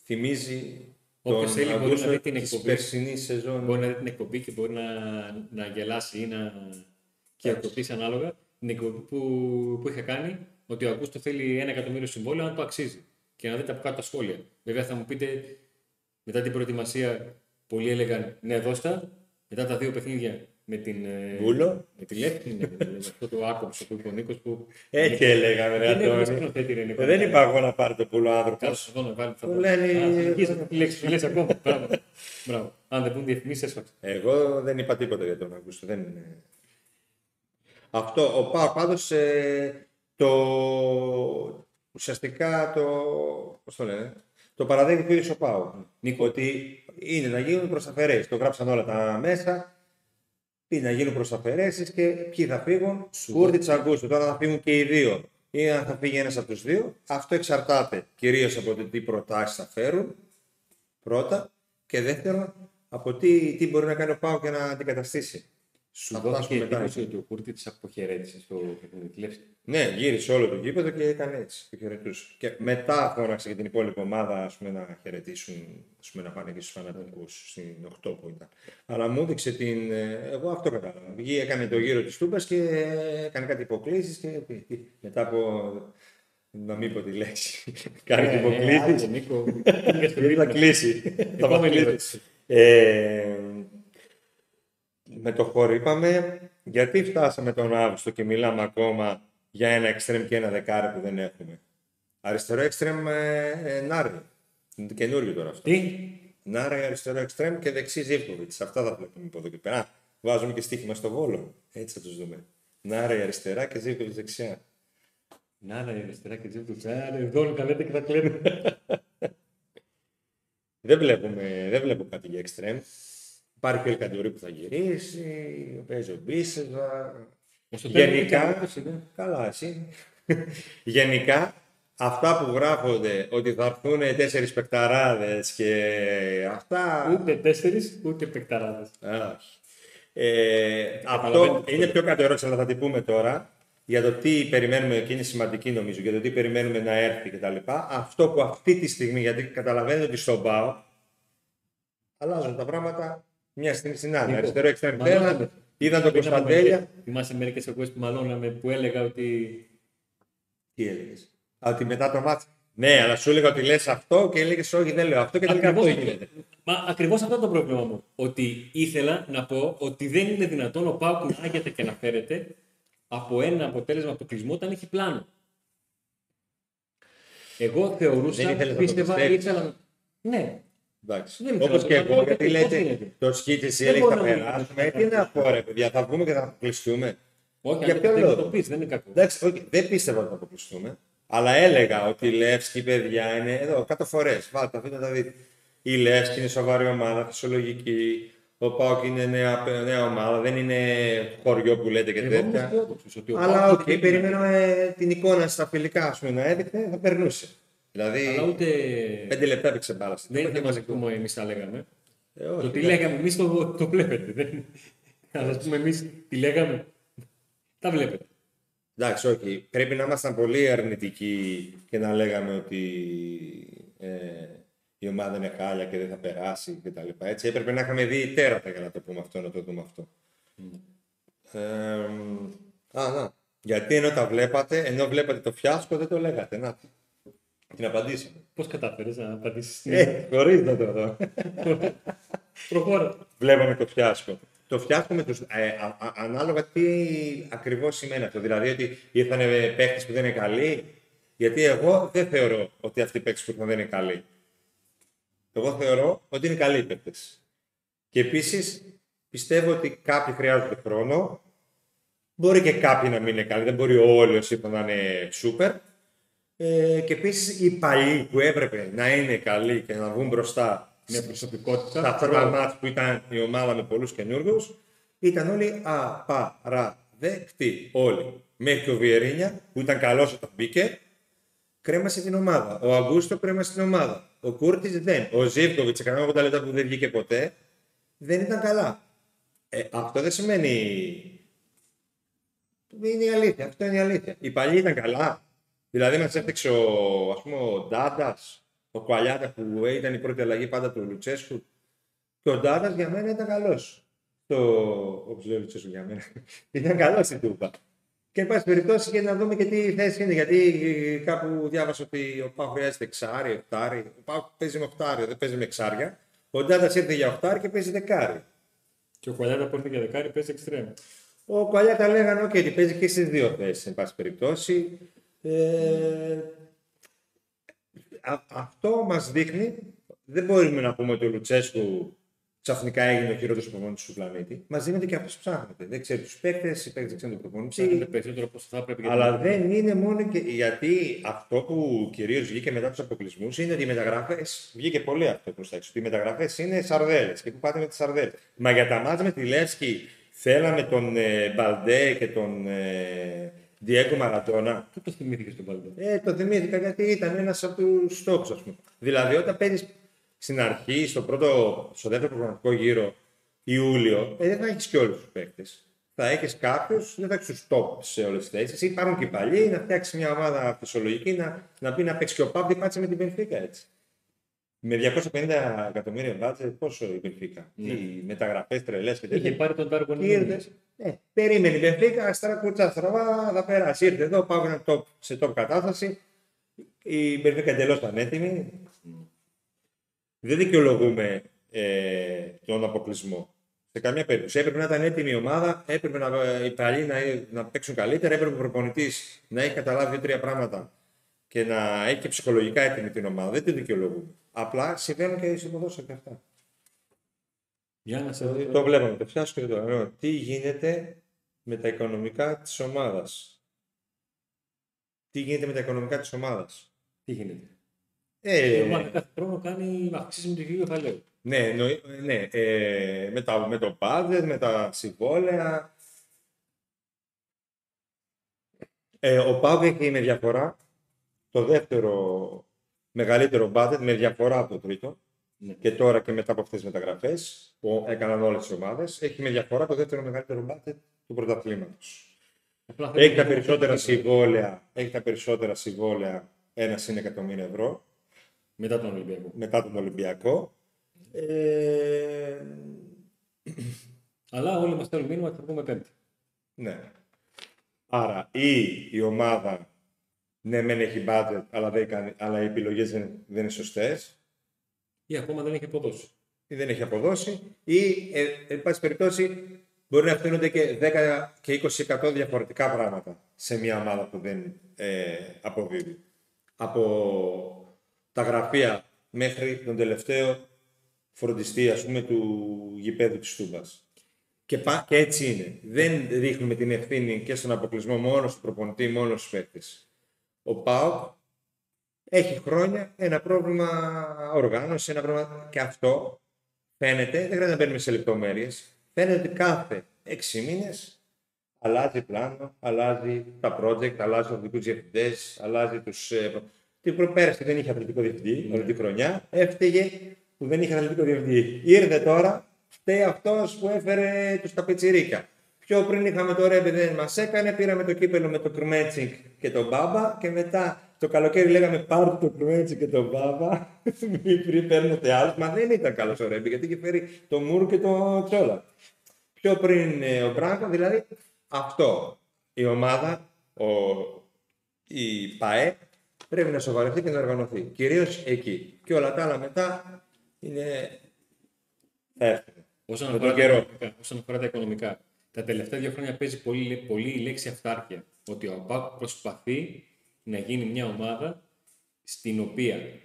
θυμίζει Όποιο θέλει μπορεί να δει την εκπομπή. σεζόν. Μπορεί να δει την εκπομπή και μπορεί να, να γελάσει ή να χειροκροτήσει ανάλογα. Την εκπομπή που, που είχα κάνει ότι ο Αγκούστο θέλει ένα εκατομμύριο συμβόλαιο αν το αξίζει και να δείτε από κάτω τα σχόλια. Βέβαια θα μου πείτε μετά την προετοιμασία πολλοί έλεγαν ναι δώστα, μετά τα δύο παιχνίδια με την, ε, Βούλο. με τη Λεύκη, ναι, με αυτό το άκοψο που είπε ο Νίκος που... Έτσι έλεγα, ρε Δεν είπα εγώ να πάρει το πουλό άνθρωπος. Κάτσε εδώ να βάλει. Το λένε... τη λέξη που λες ακόμα. Μπράβο. Αν δεν πούν διαφημίσεις, έσφαξε. Εγώ δεν είπα τίποτα για τον Αγκούστο. Δεν είναι... Αυτό, ο Πάο πάντως, ε, το, ουσιαστικά το, πώς το λένε, το παραδέχει του ίδιος ο Πάου. Ότι είναι να γίνουν προσαφαιρέσει. Το γράψαν όλα τα μέσα. Είναι να γίνουν προσαφαιρέσει και ποιοι θα φύγουν; Κούρτι Τσαγκούστο. Τώρα θα φύγουν και οι δύο. Ή αν θα φύγει ένας από τους δύο. Αυτό εξαρτάται κυρίως από το τι προτάσεις θα φέρουν. Πρώτα. Και δεύτερον, από τι, τι μπορεί να κάνει ο Πάου και να αντικαταστήσει. Σου δόθηκε εντύπωση ότι ο Κούρτη τη αποχαιρέτησε στο παιχνίδι. Ναι, γύρισε όλο το γήπεδο και έκανε έτσι. Το χαιρετούσε. Και μετά φώναξε και την υπόλοιπη ομάδα ας πούμε, να χαιρετήσουν, ας πούμε, να πάνε και στους φανατικού στην 8 που ήταν. Αλλά μου έδειξε την. Ε, εγώ αυτό κατάλαβα. Βγήκε, έκανε το γύρο της Τούπα και έκανε κάτι υποκλήσεις και μετά από. Να μην πω τη λέξη. (laughs) Κάνει (laughs) ε, υποκλήσει. Νίκο. Θα κλείσει. Θα κλείσει. Με το χώρο είπαμε, γιατί φτάσαμε τον Αύγουστο και μιλάμε ακόμα για ένα εξτρέμ και ένα δεκάρι που δεν έχουμε. Αριστερό εξτρέμ ε, ε, Νάρη. Είναι καινούριο τώρα αυτό. Τι; Νάρη αριστερό εξτρέμ και δεξί Ζήπκοβιτ. Αυτά θα βλέπουμε από εδώ και πέρα. Βάζουμε και στοίχημα στο βόλο. Έτσι θα τους δούμε. Νάρη αριστερά και Ζήπκοβιτ δεξιά. Νάρη αριστερά και Ζήπκοβιτ δεξιά. Εδώ τα λέτε και τα κλείνουμε. (laughs) δεν, βλέπουμε, δεν βλέπω κάτι για εξτρέμ. Υπάρχει ο Ελκαντουρί που θα γυρίσει, παίζει ο Μπίσεβα. Γενικά, καλά εσύ. (laughs) Γενικά, αυτά που γράφονται ότι θα έρθουν τέσσερις πεκταράδε και αυτά. Ούτε τέσσερις, ούτε πεκταράδε. Ε, αυτό είναι πιο κάτω ερώτηση, αλλά θα την πούμε τώρα. Για το τι περιμένουμε, και είναι σημαντική νομίζω, για το τι περιμένουμε να έρθει κτλ. Αυτό που αυτή τη στιγμή, γιατί καταλαβαίνετε ότι στον ΠΑΟ αλλάζουν τα πράγματα μια στιγμή στην άλλη. Αριστερό εξτρέμ πέρα, είδα τον Κωνσταντέλια. Θυμάσαι μερικές εκπομπές που μαλώναμε που έλεγα ότι. Τι έλεγες; Ότι μετά το μάτι. Ναι, αλλά σου έλεγα ότι λες αυτό και έλεγες Όχι, δεν λέω αυτό και τελικά αυτό γίνεται. Μα ακριβώς αυτό το πρόβλημα μου. Ότι ήθελα να πω ότι δεν είναι δυνατόν ο Πάουκ να άγεται και να φέρεται από ένα αποτέλεσμα αποκλεισμού όταν έχει πλάνο. Εγώ θεωρούσα, πίστευα, ήθελα. Ναι, Όπως και εγώ, γιατί λέτε το σκίτι εσύ έλεγε θα περάσουμε. Τι να πω, ρε παιδιά, θα βγούμε και θα αποκλειστούμε. Όχι, για ποιο λόγο; Το πεις, δεν είναι κακό. Εντάξει, όχι, δεν πίστευα ότι θα αποκλειστούμε. Αλλά έλεγα ότι η Λεύσκη, παιδιά, είναι εδώ κάτω φορές. Βάλτε, αφήστε να τα δείτε. Η Λεύσκη είναι σοβαρή ομάδα, φυσιολογική. Ο Πάοκ είναι νέα, νέα ομάδα, δεν είναι χωριό που λέτε και Εγώ είμαι τέτοια. αισιόδοξος ότι ο Αλλά Πάοκ οκ, δεν- περιμέναμε την εικόνα στα φιλικά, ας πούμε, να έδειχνε, θα περνούσε. Δηλαδή, Αλλά ούτε. πέντε λεπτά έπαιξε μπάλα. στην Δεν πρώτη είναι και θέμα που εμείς τα λέγαμε. Ε, όχι, Το τι ναι. λέγαμε εμείς το, το βλέπετε. Δεν... Αλλά ας πούμε εμείς τι λέγαμε. Τα βλέπετε. Εντάξει, όχι. Πρέπει να ήμασταν πολύ αρνητικοί και να λέγαμε ότι ε, η ομάδα είναι χάλια και δεν θα περάσει κτλ. Έτσι έπρεπε να είχαμε δει τέρατα για να το πούμε αυτό, να το δούμε αυτό. Ε, α, να. Γιατί ενώ τα βλέπατε, ενώ βλέπατε το φιάσκο, δεν το λέγατε. Να, την απαντήσαμε. Πώς κατάφερες να απαντήσεις. Ε, χωρίς να το δω. Προχώρα. Βλέπαμε το φιάσκο. Το φιάσκο με τους, ε, α- α- ανάλογα τι ακριβώς σημαίνει αυτό. Δηλαδή ότι ήρθαν παίχτες που δεν είναι καλοί. Γιατί εγώ δεν θεωρώ ότι αυτοί οι παίχτες που ήρθαν δεν είναι καλοί. Εγώ θεωρώ ότι είναι καλοί παίχτες. Και επίσης πιστεύω ότι κάποιοι χρειάζονται χρόνο. Μπορεί και κάποιοι να μην είναι καλοί. Δεν μπορεί όλοι όσοι ήρθαν να είναι σούπερ. Ε, και επίσης οι παλιοί που έπρεπε να είναι καλοί και να βγουν μπροστά Μια προσωπικότητα. στα αυτά τα μάτς που ήταν η ομάδα με πολλούς καινούργους, ήταν όλοι απαραδεκτοί. Όλοι. Μέχρι και ο Βιερίνια, που ήταν καλός όταν μπήκε, κρέμασε την ομάδα. Ο Αγκούστο κρέμασε την ομάδα. Ο Κούρτης δεν. Ο Ζήβκοβιτς, σε κανένα 80 λεπτά που δεν βγήκε ποτέ, δεν ήταν καλά. Ε, αυτό δεν σημαίνει... Είναι η αλήθεια. Αυτό είναι η αλήθεια. Οι παλιοί ήταν καλά. Δηλαδή μας έφτιαξε ο, ας πούμε, ο Ντάντας, ο Κουαλιάτα που ήταν η πρώτη αλλαγή πάντα του Λουτσέσκου. Και ο Ντάντας για μένα ήταν καλός. Το... Όπως λέει ο Λουτσέσκου για μένα. (laughs) ήταν καλός στην Τούπα. Και εν πάση περιπτώσει και να δούμε και τι θέση είναι. Γιατί κάπου διάβασα ότι ο Πάου χρειάζεται εξάρι, οχτάρι. Ο Πάου παίζει με οχτάρι, δεν παίζει με εξάρια. Ο Ντάντας ήρθε για οχτάρι και παίζει δεκάρι. Και ο Κουαλιάτα που ήρθε για δεκάρι παίζει εξτρέμ. Ο Κουαλιάτα λέγανε okay, ότι παίζει και στις δύο θέσεις, εν πάση περιπτώσει. Ε, α- αυτό μας δείχνει, δεν μπορούμε να πούμε ότι ο Λουτσέσκου ξαφνικά έγινε ο χειρότερος προπονητής του πλανήτη. Μας δίνει ότι και αυτός ψάχνεται. Δεν ξέρει τους παίκτες, οι παίκτες δεν ξέρουν τον προπονητή. Ψάχνετε περισσότερο πώς θα έπρεπε για Αλλά την- δεν είναι μόνο και γιατί αυτό που κυρίως βγήκε μετά τους αποκλεισμούς είναι ότι οι μεταγραφές. Βγήκε πολύ αυτό προς τα έξω. Ότι οι μεταγραφές είναι σαρδέλες. Και πού πάτε με τις σαρδέλες. Μα για τα μάτια με τη Λεύσκη θέλαμε τον ε, Μπαλντέ και τον ε, Διέγκο Μαρατόνα. Πού το θυμήθηκες στον Παλτό. Ε, το θυμήθηκα γιατί ήταν ένας από τους στόχους, ας πούμε. Δηλαδή, όταν παίρνεις στην αρχή, στο, πρώτο, στο δεύτερο προγραμματικό γύρο Ιούλιο, ε, δεν θα έχεις και όλους τους παίκτες. Θα έχεις κάποιους, δεν θα έχεις τους top σε όλες τις θέσεις. Υπάρχουν και οι παλιοί, να φτιάξεις μια ομάδα φυσιολογική, να, να πει να παίξει και ο Πάπ, πάτσε με την Πενφύκα έτσι. Με 250 εκατομμύρια μπάτσε, πόσο η Πενφύκα. Ναι. Οι μεταγραφές τρελές και Είχε τέτοια. πάρει τον Τάργο Και ήρθε. Ναι, περίμενε η Μπενφίκα, αστρά κουρτσα στραβά, θα περάσει. Ήρθε εδώ, πάω ένα top, σε top κατάσταση. Η Μπενφίκα εντελώς πανέτοιμη. Δεν δικαιολογούμε ε, τον αποκλεισμό. Σε καμία περίπτωση. Έπρεπε να ήταν έτοιμη η ομάδα, έπρεπε να, οι παλιοί να, να παίξουν καλύτερα, έπρεπε ο προπονητής να έχει καταλάβει δύο-τρία πράγματα και να έχει και ψυχολογικά έτοιμη την ομάδα. Δεν το δικαιολογούμε. Απλά συμβαίνουν και στο ποδόσφαιρο και αυτά. Για να σε Δηλαδή, δω. το βλέπαμε, το φιάσκω και το λέω. Τι γίνεται με τα οικονομικά της ομάδας; Τι γίνεται με τα οικονομικά της ομάδας; Τι γίνεται; Η Ε, ομάδα κάθε χρόνο κάνει αυξήσεις με το ίδιο κεφαλαίο. ναι, εννοεί- ναι ε, με, τα, με το budget, με τα συμβόλαια. Ε, ο Πάουκ έχει με διαφορά το δεύτερο μεγαλύτερο budget με διαφορά από το τρίτο. Ναι. Και τώρα και μετά από αυτές τις μεταγραφές που έκαναν όλες τις ομάδες, έχει με διαφορά το δεύτερο μεγαλύτερο budget του πρωταθλήματος. Απλά Έχει τα θέλει- περισσότερα συμβόλαια, έχει τα περισσότερα συμβόλαια ένα συν εκατομμύρια ευρώ Μετά τον Ολυμπιακό. μετά τον Ολυμπιακό. Ε, Αλλά όλοι μας στέλνουν μήνυμα ότι θα πούμε Πέμπτη. ναι. Άρα ή η ομάδα ναι μεν έχει budget αλλά, δεν κάνει, αλλά οι επιλογές δεν, δεν είναι σωστές Ή ακόμα δεν έχει αποδώσει. ή δεν έχει αποδώσει ή ε, εν πάση περιπτώσει μπορεί να φτύνονται και 10 και 20% διαφορετικά πράγματα σε μια ομάδα που δεν ε, αποδίδει. Από τα γραφεία μέχρι τον τελευταίο φροντιστή ας πούμε του γηπέδου της Τούμπας. Και, πα- και έτσι είναι. Δεν ρίχνουμε την ευθύνη και στον αποκλεισμό μόνο στον προπονητή, μόνο στους παίκτες. Ο ΠΑΟΚ έχει χρόνια ένα πρόβλημα οργάνωση, ένα πρόβλημα και αυτό φαίνεται, δεν χρειάζεται να μπαίνουμε σε λεπτομέρειες. Φαίνεται ότι κάθε έξι μήνες αλλάζει πλάνο, αλλάζει τα project, αλλάζει του αθλητικού διευθυντές, αλλάζει τους. Ε, την προπέραση δεν είχε αθλητικό διευθυντή Ναι. όλη τη χρονιά. Έφταιγε που δεν είχε αθλητικό διευθυντή. Ήρθε τώρα, φταίει αυτός που έφερε τους ταπετσιρίκα. Πιο πριν είχαμε το ρέμπι δεν μας έκανε, πήραμε το κύπελο με το Κρμέτσικ και τον Μπάμπα και μετά το καλοκαίρι λέγαμε πάρτε το Κρμέτσικ και τον Μπάμπα. (laughs) Μην πριν παίρνετε άλλου. Μα δεν ήταν καλός ο ρέμπι γιατί είχε φέρει το Μουρ και το Τσόλα. Πιο πριν ε, ο Μπράγκο, δηλαδή αυτό. Η ομάδα, ο, η ΠαΕ, πρέπει να σοβαρευτεί και να οργανωθεί. Κυρίως εκεί. Και όλα τα άλλα μετά είναι. θα έρθουν. Όσον Με αφορά, τον τα καιρό. οικονομικά, όσον αφορά τα οικονομικά, τα τελευταία δύο χρόνια παίζει πολύ, πολύ η λέξη αυτάρκεια. Ότι ο ΑΠΑΚ προσπαθεί να γίνει μια ομάδα στην οποία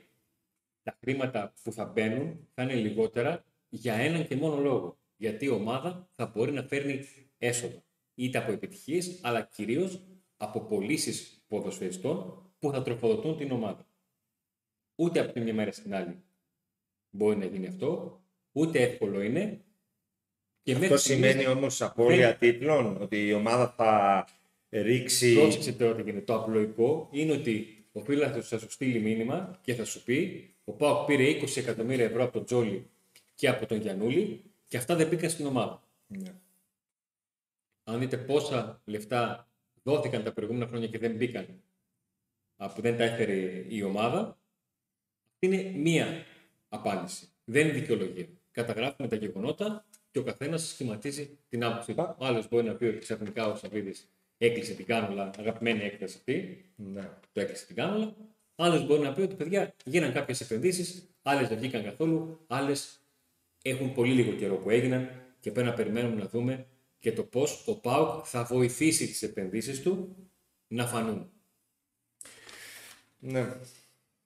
τα χρήματα που θα μπαίνουν θα είναι λιγότερα για έναν και μόνο λόγο. Γιατί η ομάδα θα μπορεί να φέρνει έσοδα. Είτε από επιτυχίες, αλλά κυρίως από πωλήσεις ποδοσφαιριστών που θα τροφοδοτούν την ομάδα. Ούτε από τη μια μέρα στην άλλη μπορεί να γίνει αυτό, ούτε εύκολο είναι. Και Αυτό μέχρι στιγμής σημαίνει όμως απώλεια τίτλων, ότι η ομάδα θα ρίξει. Πρόσεξε τώρα τι γίνεται. Το απλοϊκό είναι ότι ο φίλο θα σου στείλει μήνυμα και θα σου πει: Ο Πάοκ πήρε 20 εκατομμύρια ευρώ από τον Τζόλι και από τον Γιανούλη και αυτά δεν μπήκαν στην ομάδα. Ναι. Αν δείτε πόσα λεφτά δόθηκαν τα προηγούμενα χρόνια και δεν μπήκαν, α, που δεν τα έφερε η ομάδα, αυτή είναι μία απάντηση. Δεν είναι δικαιολογία. Καταγράφουμε τα γεγονότα και ο καθένας σχηματίζει την άποψή του. Ο άλλος μπορεί να πει ότι ξαφνικά ο Σαββίδης έκλεισε την κάνουλα, αγαπημένη έκθεση αυτή, Ναι. το έκλεισε την κάνουλα. Άλλος μπορεί να πει ότι παιδιά γίναν κάποιες επενδύσεις, άλλες δεν βγήκαν καθόλου, άλλες έχουν πολύ λίγο καιρό που έγιναν και πρέπει να περιμένουμε να δούμε και το πώς ο ΠΑΟΚ θα βοηθήσει τις επενδύσεις του να φανούν. ναι.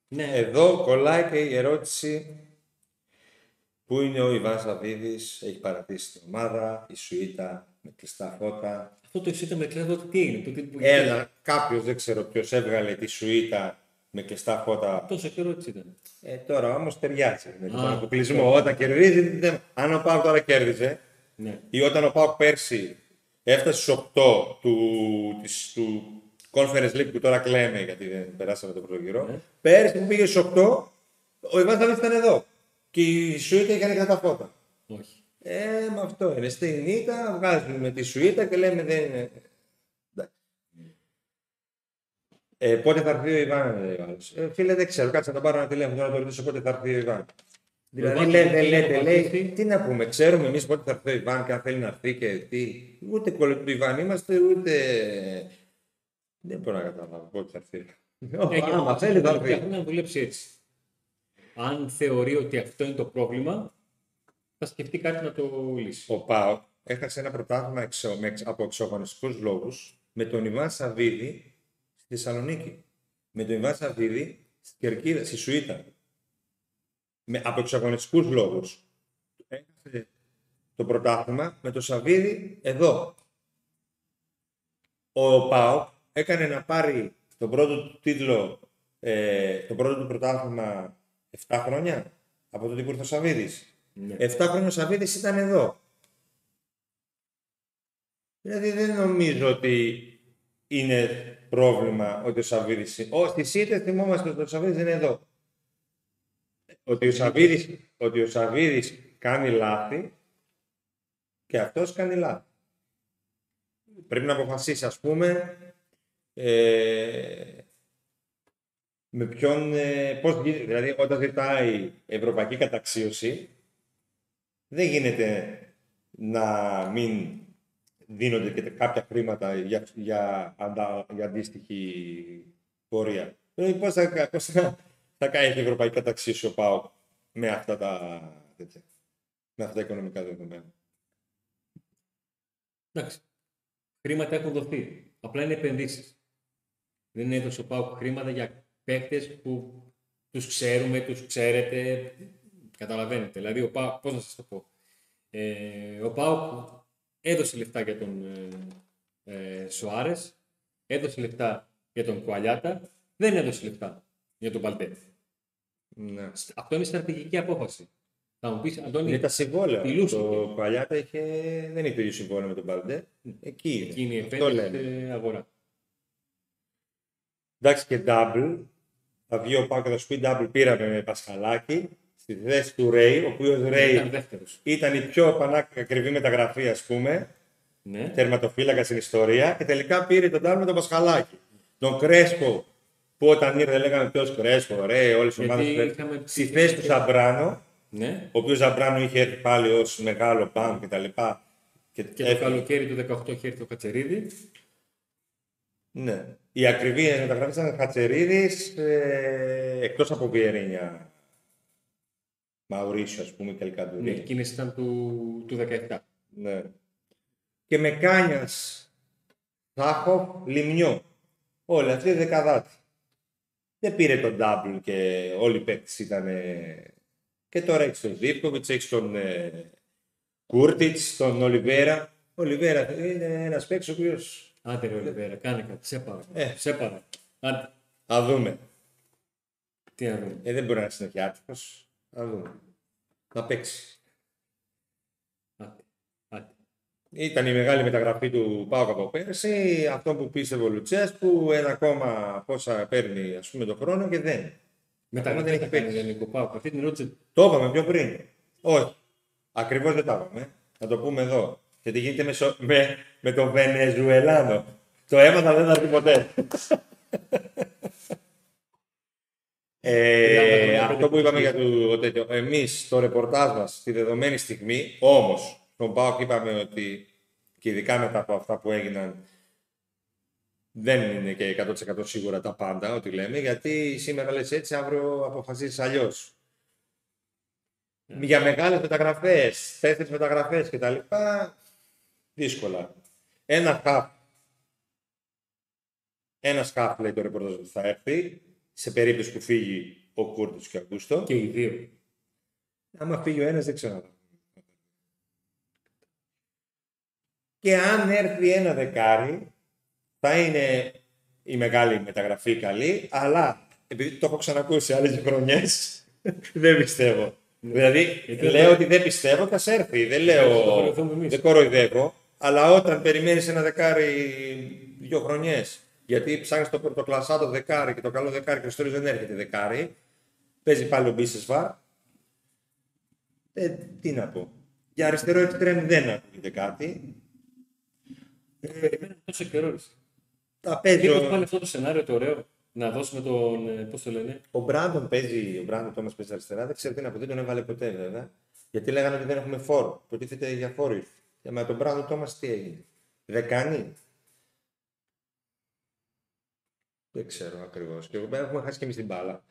Ναι, Εδώ κολλάει και η ερώτηση πού είναι ο Ιβάν Σαββίδης, έχει παρατήσει την ομάδα, η Σουίτα με κλειστά φώτα. αυτό το ισχύει με κλέβω τι είναι. Που, που, Ένα, κάποιος δεν ξέρω ποιος έβγαλε τη Σουίτα με κλειστά φώτα. Τόσο καιρό έτσι ήταν. Ε, τώρα όμως ταιριάζει με τον Α, αποκλεισμό. Όταν κερδίζει, δεν- αν ο Πάουκ τώρα κέρδιζε Ναι. ή όταν ο Πάουκ πέρσι έφτασε στους 8 του, της, του Conference League που τώρα κλαίμε γιατί δεν περάσαμε το πρώτο γύρο. Ναι. Πέρσι που πήγε στους 8, ο Ιβάν Σαββίδης ήταν εδώ. Και η Σουίτα είχε ανοιχτά τα φώτα. Όχι. Ε, με αυτό είναι. Στην ήττα βγάζουμε τη σουίτα και λέμε δεν είναι. Εντάξει. Ε, πότε θα έρθει ο Ιβάν, λέει ο άλλος. Ε, φίλε, δεν ξέρω. Κάτσε να τον πάρω ένα τηλέφωνο να τον ρωτήσω πότε θα έρθει ο Ιβάν. Δηλαδή, Ιβάν λέτε, είναι λέτε, ο λέει, Παπαστή. τι να πούμε, ξέρουμε εμείς πότε θα έρθει ο Ιβάν και αν θέλει να έρθει και τι. Ούτε κολλή του Ιβάν είμαστε, ούτε. Δεν μπορώ να καταλάβω πότε θα έρθει. Έχει Άμα αυτό θέλει θα τα έρθει. να δουλέψει έτσι. Αν θεωρεί ότι αυτό είναι το πρόβλημα, θα σκεφτεί κάτι να το λύσει. Ο ΠΑΟΚ έχασε ένα πρωτάθλημα εξω, με, εξ- από εξωαγωνιστικούς λόγους με τον Ιβάν Σαββίδη στη Θεσσαλονίκη. Με τον Ιβάν Σαββίδη στην Κερκίδα, στη Σουήτα. Με, από εξωαγωνιστικούς λόγους. Έχασε το πρωτάθλημα με τον Σαββίδη εδώ. Ο ΠΑΟΚ έκανε να πάρει τον πρώτο του τίτλο, ε, το πρώτο του πρωτάθλημα 7 χρόνια από τότε που ήρθε ο Σαββίδης. Ναι. 7 χρόνια ο Σαββίδης ήταν εδώ. Δηλαδή δεν νομίζω ότι είναι πρόβλημα ότι ο Σαββίδης... Ω, στις ήττες θυμόμαστε ότι ο Σαββίδης είναι εδώ. Ότι ο Σαββίδης, ότι ο Σαββίδης κάνει λάθη και αυτός κάνει λάθη. Πρέπει να αποφασίσει, ας πούμε, ε, με ποιον, ε, πώς γίνεται, δηλαδή όταν ζητάει ευρωπαϊκή καταξίωση, δεν γίνεται να μην δίνονται και κάποια χρήματα για, για, αντα, για αντίστοιχη πορεία. Δηλαδή πώς θα, πώς θα, θα κάνει η ευρωπαϊκή καταξίωση ο ΠΑΟΚ με αυτά τα, τέτοια, με αυτά τα οικονομικά δεδομένα; Εντάξει. Χρήματα έχουν δοθεί. Απλά είναι επενδύσεις. Δεν έδωσε ο Πάουκ χρήματα για παίκτες που τους ξέρουμε, τους ξέρετε. Καταλαβαίνετε. Δηλαδή, ο Πάουκ, πώς να σας το πω. Ε, ο Πάουκ έδωσε λεφτά για τον ε, ε, Σοάρες, έδωσε λεφτά για τον Κουαλιάτα, δεν έδωσε λεφτά για τον Παλτέ. Ναι. Αυτό είναι στρατηγική απόφαση. Θα μου πεις, Αντώνη, Είναι τα συμβόλαια. Φιλούσε Το Παλιάτα είχε... δεν είχε το ίδιο συμβόλαιο με τον Παλντέ. Εκεί είναι. εκείνη η Αυτό επένδυση λένε. σε αγορά. Εντάξει και double. Θα βγει ο Πάκο και θα σου πει double πήραμε με Πασχαλάκη. Στη θέση του Ρέι, ο οποίος Ήταν Ρέι δεύτερος. ήταν η πιο πανάκριβη ακριβή μεταγραφή, ας πούμε. Ναι. Τερματοφύλακα στην ιστορία. Και τελικά πήρε τον double με τον Πασχαλάκη. Τον Κρέσπο, που όταν ήρθε λέγαμε ποιος Κρέσπο, ρε, όλες οι Γιατί ομάδες. είχαμε- Στη θέση του Ζαμπράνο, ναι. ο οποίος Ζαμπράνο είχε έρθει πάλι ως μεγάλο μπαμ κτλ. Και, Και το έφυγε. καλοκαίρι του 18 είχε έρθει ο Κατσερίδη. Ναι. Η ακριβή μεταγραφή ήταν Χατσερίδης ε, εκτός από Βιερίνια. Μαουρίσιο, ας πούμε, και Ναι, Ελκαντουρί. εκείνε ήταν του, του 17. Ναι. Και με Κάνιας, Σάχοφ, Λιμνιό. Όλοι αυτοί δεκαδάτη. Δεν πήρε τον double και όλοι οι παίκτες ήταν. Και τώρα έχει τον Ζήπκοβιτ, έχει τον ε, Κούρτιτς, τον Ολιβέρα. Ο Ολιβέρα είναι ένας παίκτης ο οποίος. Άντε ρε Ολιβέρα, κάνε κάτι. Σε παρακαλώ. Ε. Σε παρακαλώ. Άντε. Θα δούμε. Τι να δούμε. Ε, δεν μπορεί να είναι συνεχιάτικο. Θα δούμε. Να παίξει. Άντε. Άντε. Ήταν η μεγάλη μεταγραφή του Πάουκ από πέρσι. Αυτό που πίστευε ο Λουτσέα που ένα ακόμα πόσα παίρνει ας πούμε, το χρόνο και δεν. Μετά Ακόμα δεν δεν έχει έχει κάνει παίξει. Ελληνικό Πάουκ. Αυτή την ερώτηση Το είπαμε πιο πριν. Όχι. Ακριβώς δεν τα είπαμε. Θα το πούμε εδώ. Και τι γίνεται με, σο- με, με τον Βενεζουελάνο. Το έμαθα δεν θα έρθει ποτέ. ε, αυτό που είπαμε για το τέτοιο. Εμείς το ρεπορτάζ μας στη δεδομένη στιγμή, όμως, στον ΠΑΟΚ είπαμε ότι και ειδικά μετά από αυτά που έγιναν δεν είναι και 100% σίγουρα τα πάντα ό,τι λέμε, γιατί σήμερα λες έτσι, αύριο αποφασίζεις αλλιώς. Για μεγάλες μεταγραφές, τέσσερις μεταγραφές κτλ. Δύσκολα. Ένα χαφ. Ένας χαφ λέει το ρεπορτάζ ότι θα έρθει σε περίπτωση που φύγει ο Κούρτος και ο Αγκούστο. και οι δύο. Άμα φύγει ο ένας δεν ξέρω. Και αν έρθει ένα δεκάρι, θα είναι η μεγάλη μεταγραφή καλή, αλλά επειδή το έχω ξανακούσει σε άλλες χρονιές, (laughs) δεν πιστεύω. Δηλαδή, Γιατί λέω δεν- ότι δεν πιστεύω, θα σε έρθει. Δεν το λέω, κοροϊδεύουμε εμείς. δεν κοροϊδεύω, αλλά όταν περιμένεις ένα δεκάρι δύο χρονιές, γιατί ψάχνεις το πρωτοκλασσάτο δεκάρι και το καλό δεκάρι και στο τέλος δεν έρχεται δεκάρι, παίζει πάλι ο Μπίσεσβαρ, ε, τι να πω. Για αριστερό εξτρέμ δεν ακούγεται κάτι. Περιμένουμε τόσο καιρό. ρε. Τα παίζει Μήπως ο, πάλι αυτό το σενάριο το ωραίο να δώσουμε τον. ε, Πώς το λένε; ο Μπράντον παίζει, ο Μπράντον Τόμας παίζει αριστερά, δεν ξέρω τι να πω, δεν τον έβαλε ποτέ βέβαια. Γιατί λέγανε ότι δεν έχουμε φόρο. Προτίθεται για φόρο ήρθε. Και με τον Μπράντον Τόμας τι έγινε. Δεκάνη. Δεν ξέρω ακριβώς. Και εγώ έχουμε χάσει και εμείς την μπάλα.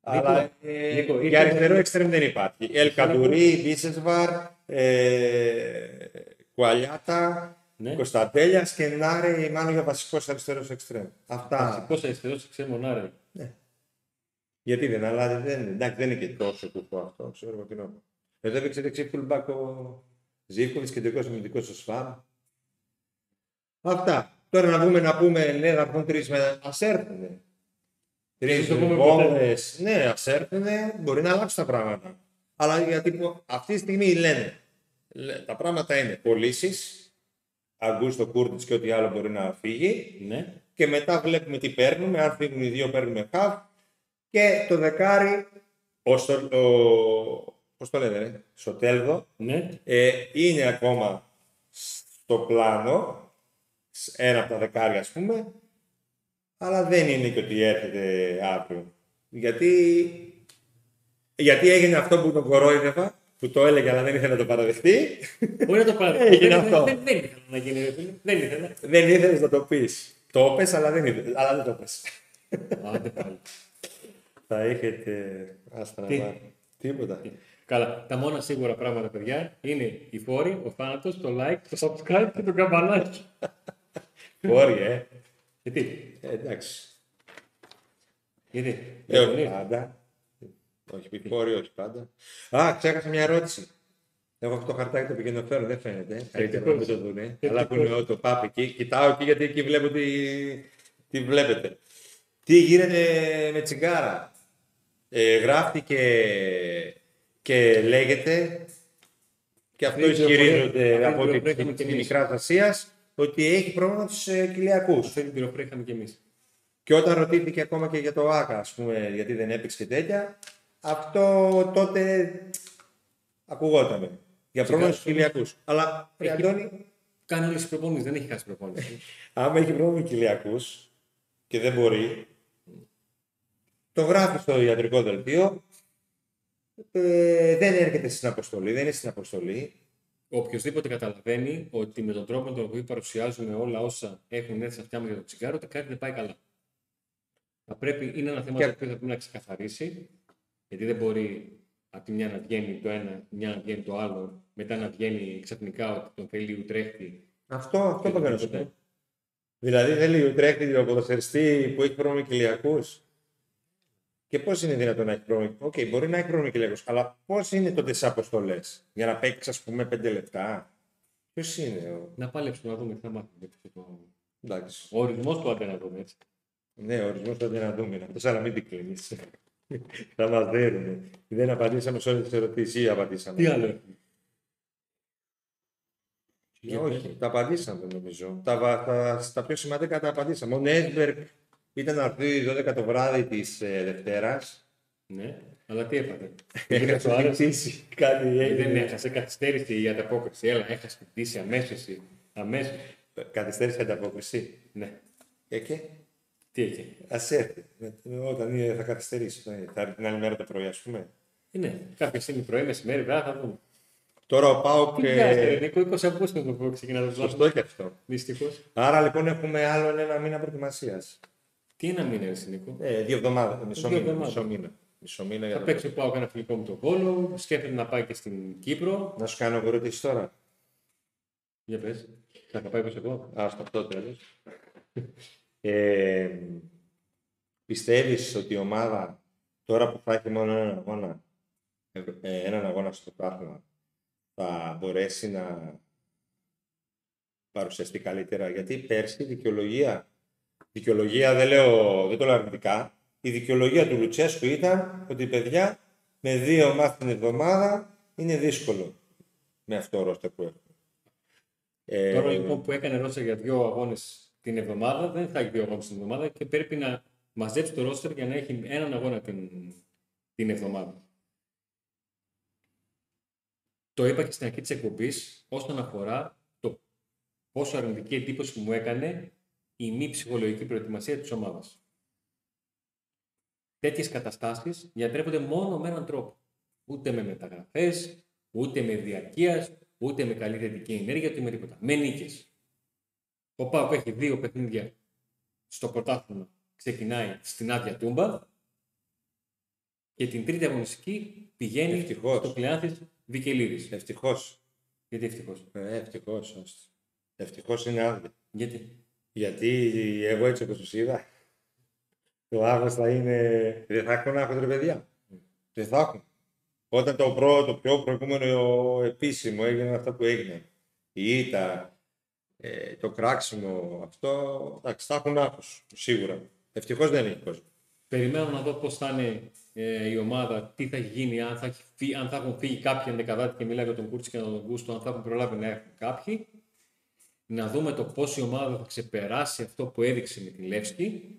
Αλλά ε, Νίκο, για ήρθε- αριστερό εξτρέμ δεν υπάρχει. Ελ Καντουρί, Μπίσεσβαρ, ε, Κουαλιάτα, Ναι. Κωνσταντέλια και Νάρη, μάλλον για βασικός αριστερός εξτρέμ. Αυτά. Πώ αριστερός ξέρει μονάρε. Γιατί δεν αλλάζει, δεν, εντάξει, δεν είναι και τόσο κουφό αυτό, ξέρω εγώ τι να πω. Εδώ έπαιξε δεξί fullback ο Ζήφκοβιτς, κεντρικός αμυντικός ο Σφάμ. Αυτά. Τώρα να βγούμε να πούμε, ναι, θα βγουν τρεις με... Ας έρθουνε. Τρεις το πούμε βόμβες, ναι, ας έρθουνε, μπορεί να αλλάξουν τα πράγματα. Αλλά γιατί που- αυτή τη στιγμή λένε, λέ- τα πράγματα είναι πωλήσει, Αγκούστο Κούρτιτς και ό,τι άλλο μπορεί να φύγει, Ναι. και μετά βλέπουμε τι παίρνουμε. Αν φύγουν οι δύο, παίρνουμε χαφ. Και το δεκάρι, ο, στο, ο, πώς το λένε, ρε, Σοτέλδο, Ναι. ε, είναι ακόμα στο πλάνο, σ- ένα από τα δεκάρια ας πούμε, αλλά δεν είναι και ότι έρχεται αύριο. Γιατί, γιατί έγινε αυτό που τον κορόιδευα, που το έλεγε αλλά δεν ήθελε να το παραδεχτεί, Μπορεί να το (laughs) πάρει. Έγινε Δεν- αυτό. Δεν, δεν ήθελα να γίνει. ρε φίλε. Δεν ήθελα. δεν ήθελες να το πεις. Το πες, αλλά δεν, ήθελες, αλλά δεν το πες. Άντε πάλι. Θα έχετε... Άστα να Τι; πάρω. Τίποτα. Καλά. Τα μόνα σίγουρα πράγματα, παιδιά, είναι οι φόροι, ο θάνατος, το like, το subscribe και το καμπανάκι. Όρι, ε. Γιατί; Ε, Εντάξει. Γιατί; Ε, όχι διαφωνείς; πάντα. Όχι, πει φόρη, όχι πάντα. Α, ξέχασα μια ερώτηση. Έχω αυτό το χαρτάκι το επικοινωνιαφέρον, δεν φαίνεται. ε. Καλύτερα να μην το δούνε. Αλλά που είναι το πάπ εκεί. Κοιτάω εκεί γιατί εκεί βλέπω τι, τι βλέπετε. Τι γίνεται με τσιγάρα. Ε, γράφτηκε και λέγεται και αυτό Αυτή η πληροφορία- ισχυρίζονται αυτή η από πληροφορία τη είχαμε και τη εμείς. Μικρά Ασία ότι έχει πρόβλημα τους ε, κοιλιακούς. Αυτή την πληροφορία είχαμε κι εμείς. Και όταν ρωτήθηκε ακόμα και για το ΆΚΑ, ας πούμε, γιατί δεν έπαιξε και τέτοια, αυτό τότε ακουγόταν. Για πρόβλημα στους κοιλιακούς. Αλλά, ρε Έχει- Αντώνη, Κάνει όλες τις προπονήσει, δεν έχει χάσει προπόνηση. άμα έχει πρόβλημα με κοιλιακούς και δεν μπορεί, το γράφει στο ιατρικό δελτίο, ε, δεν έρχεται στην αποστολή, δεν είναι στην αποστολή. Οποιοδήποτε καταλαβαίνει ότι με τον τρόπο με τον οποίο παρουσιάζουμε όλα όσα έχουν έρθει στα αυτιά μας για το τσιγάρο, ότι κάτι δεν πάει καλά. Θα πρέπει, είναι ένα θέμα Και- το οποίο θα πρέπει να ξεκαθαρίσει, γιατί δεν μπορεί από τη μια να βγαίνει το ένα, μια να βγαίνει το άλλο, μετά να βγαίνει ξαφνικά ότι τον θέλει η Ουτρέχτη. Αυτό, αυτό Και το κάνω. οτιδήποτε. Δηλαδή θέλει ο Τρέχτη ο ποδοσφαιριστή που έχει πρόβλημα με κοιλιακούς. Και πώς είναι δυνατόν να έχει πρόβλημα. Οκ, μπορεί να έχει πρόβλημα με κοιλιακούς, αλλά πώς είναι τότε τις αποστολές για να παίξεις, ας πούμε, πέντε λεπτά; Ποιος είναι ο. Να πάλεψουμε να δούμε τι θα μάθουμε. Το... Εντάξει. Ο ορισμός του άντε να δούμε έτσι. Ναι, ο ορισμός θα να δούμε. Να το αλλά μην την κλείνεις. (laughs) θα μας δέρουν. Δεν απαντήσαμε σε όλες τις ερωτήσεις ή απαντήσαμε. Τι άλλο έχουμε; Ε, Όχι, τα απαντήσαμε νομίζω. Τα, βα- τα, στα πιο σημαντικά τα απαντήσαμε. Ο Νέσμπεργκ ήταν να έρθει 12 το βράδυ της ε, Δευτέρας. Ναι, αλλά τι έπαθε. (laughs) Έγινε το άλλο. Κάτι Δεν έγινε. έχασε, καθυστέρησε η ανταπόκριση. Έλα, έχασε την πτήση αμέσως. Αμέσως. Καθυστέρησε η ανταπόκριση. Ναι. Ε, και Τι έχει. ας έρθει. Ε, Όταν είναι, θα καθυστερήσει. Ε, Θα έρθει την άλλη μέρα το πρωί, ας πούμε. Ε, Ναι, κάποια στιγμή πρωί, μεσημέρι, βράδυ θα δούμε. Τώρα ο Πάοκ. Τι βγάζει, Ε... ρε Νίκο, 20 Αυγούστου το πω ξεκινάς το Σωστό βλάβο. και αυτό. Δυστυχώς. Άρα λοιπόν έχουμε άλλον ένα μήνα προετοιμασίας. Τι ένα μήνα, ρε Νίκο. Ε, δύο εβδομάδες. Μισό Δύο μήνα. εβδομάδες. Μισό μήνα. Μισό μήνα για Θα να παίξει ο Πάο ένα φιλικό με τον Βόλο. Σκέφτεται να πάει και στην Κύπρο. Να σου κάνω εγώ ερωτήσεις τώρα. Για πες. Θα τα πάει προς εγώ. Α, στο αυτό τέλος. ε, πιστεύεις ότι η ομάδα τώρα που θα έχει μόνο έναν αγώνα, ε, ε, έναν αγώνα στο πρωτάθλημα, θα μπορέσει να παρουσιαστεί καλύτερα; Γιατί πέρσι η δικαιολογία, δικαιολογία δεν, λέω, δεν το λέω αρνητικά, η δικαιολογία του Λουτσέσκου ήταν ότι παιδιά με δύο μάθη την εβδομάδα είναι δύσκολο με αυτό το ρόστερ που έχουμε. Ε, Τώρα λοιπόν που έκανε ρόστερ για δύο αγώνες την εβδομάδα, δεν θα έχει δύο αγώνες την εβδομάδα και πρέπει να μαζέψει το ρόστερ για να έχει έναν αγώνα την, την εβδομάδα. Το είπα και στην αρχή της εκπομπής όσον αφορά το πόσο αρνητική εντύπωση που μου έκανε η μη ψυχολογική προετοιμασία της ομάδας. Τέτοιες καταστάσεις διατρέπονται μόνο με έναν τρόπο. Ούτε με μεταγραφές, ούτε με διαρκείας, ούτε με καλή θετική ενέργεια, ούτε με τίποτα. Με νίκες. Ο Πάουκ έχει δύο παιχνίδια στο πρωτάθλημα. Ξεκινάει στην άδεια τούμπα και την τρίτη αγωνιστική πηγαίνει Ευτυχώς. στο Κλεάνθης Βικελίδης. Ευτυχώς. Γιατί ευτυχώς; Ε, ευτυχώς. Ευτυχώς είναι άδεια. Γιατί; Γιατί εγώ έτσι όπως τους είδα, το άγχο θα είναι. Δεν θα έχουν άγχο ρε παιδιά. Δεν θα έχουν. Όταν το πρώτο, το πιο προηγούμενο επίσημο έγινε αυτό που έγινε, η ήττα, ε, το κράξιμο, αυτό, εντάξει, θα έχουν άγχος, σίγουρα. Ευτυχώς δεν έχει κόσμο. Περιμένω να δω πώς θα είναι ε, η ομάδα, τι θα έχει γίνει, αν θα, έχει φύ- αν θα έχουν φύγει κάποιοι ενδεκαδάτη και μιλάει για τον Κούρτσι και τον Γκούστο, αν θα έχουν προλάβει να έρθουν κάποιοι. Να δούμε το πώ η ομάδα θα ξεπεράσει αυτό που έδειξε με τη Λεύσκη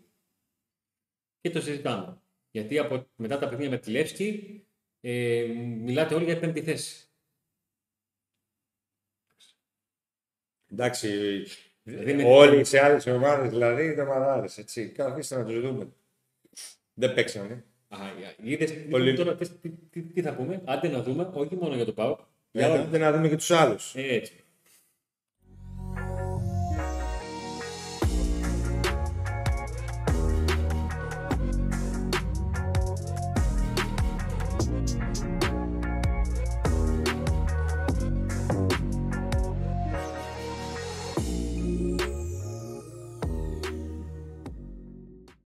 και το συζητάμε. Γιατί από, μετά τα παιχνίδια με τη Λεύσκη ε, μιλάτε όλοι για πέμπτη θέση. Εντάξει, Δηλαδή με- όλοι σε άλλες ομάδες, δηλαδή, είναι ομαδάρες, έτσι. Καθίστε να τους δούμε. Δεν παίξαμε. Α, είδες, Πολύ. τώρα τι, τι, τι, τι θα πούμε, άντε να δούμε, όχι μόνο για το ΠΑΟΚ, Για για να, να δούμε και τους άλλους. Ε, Έτσι.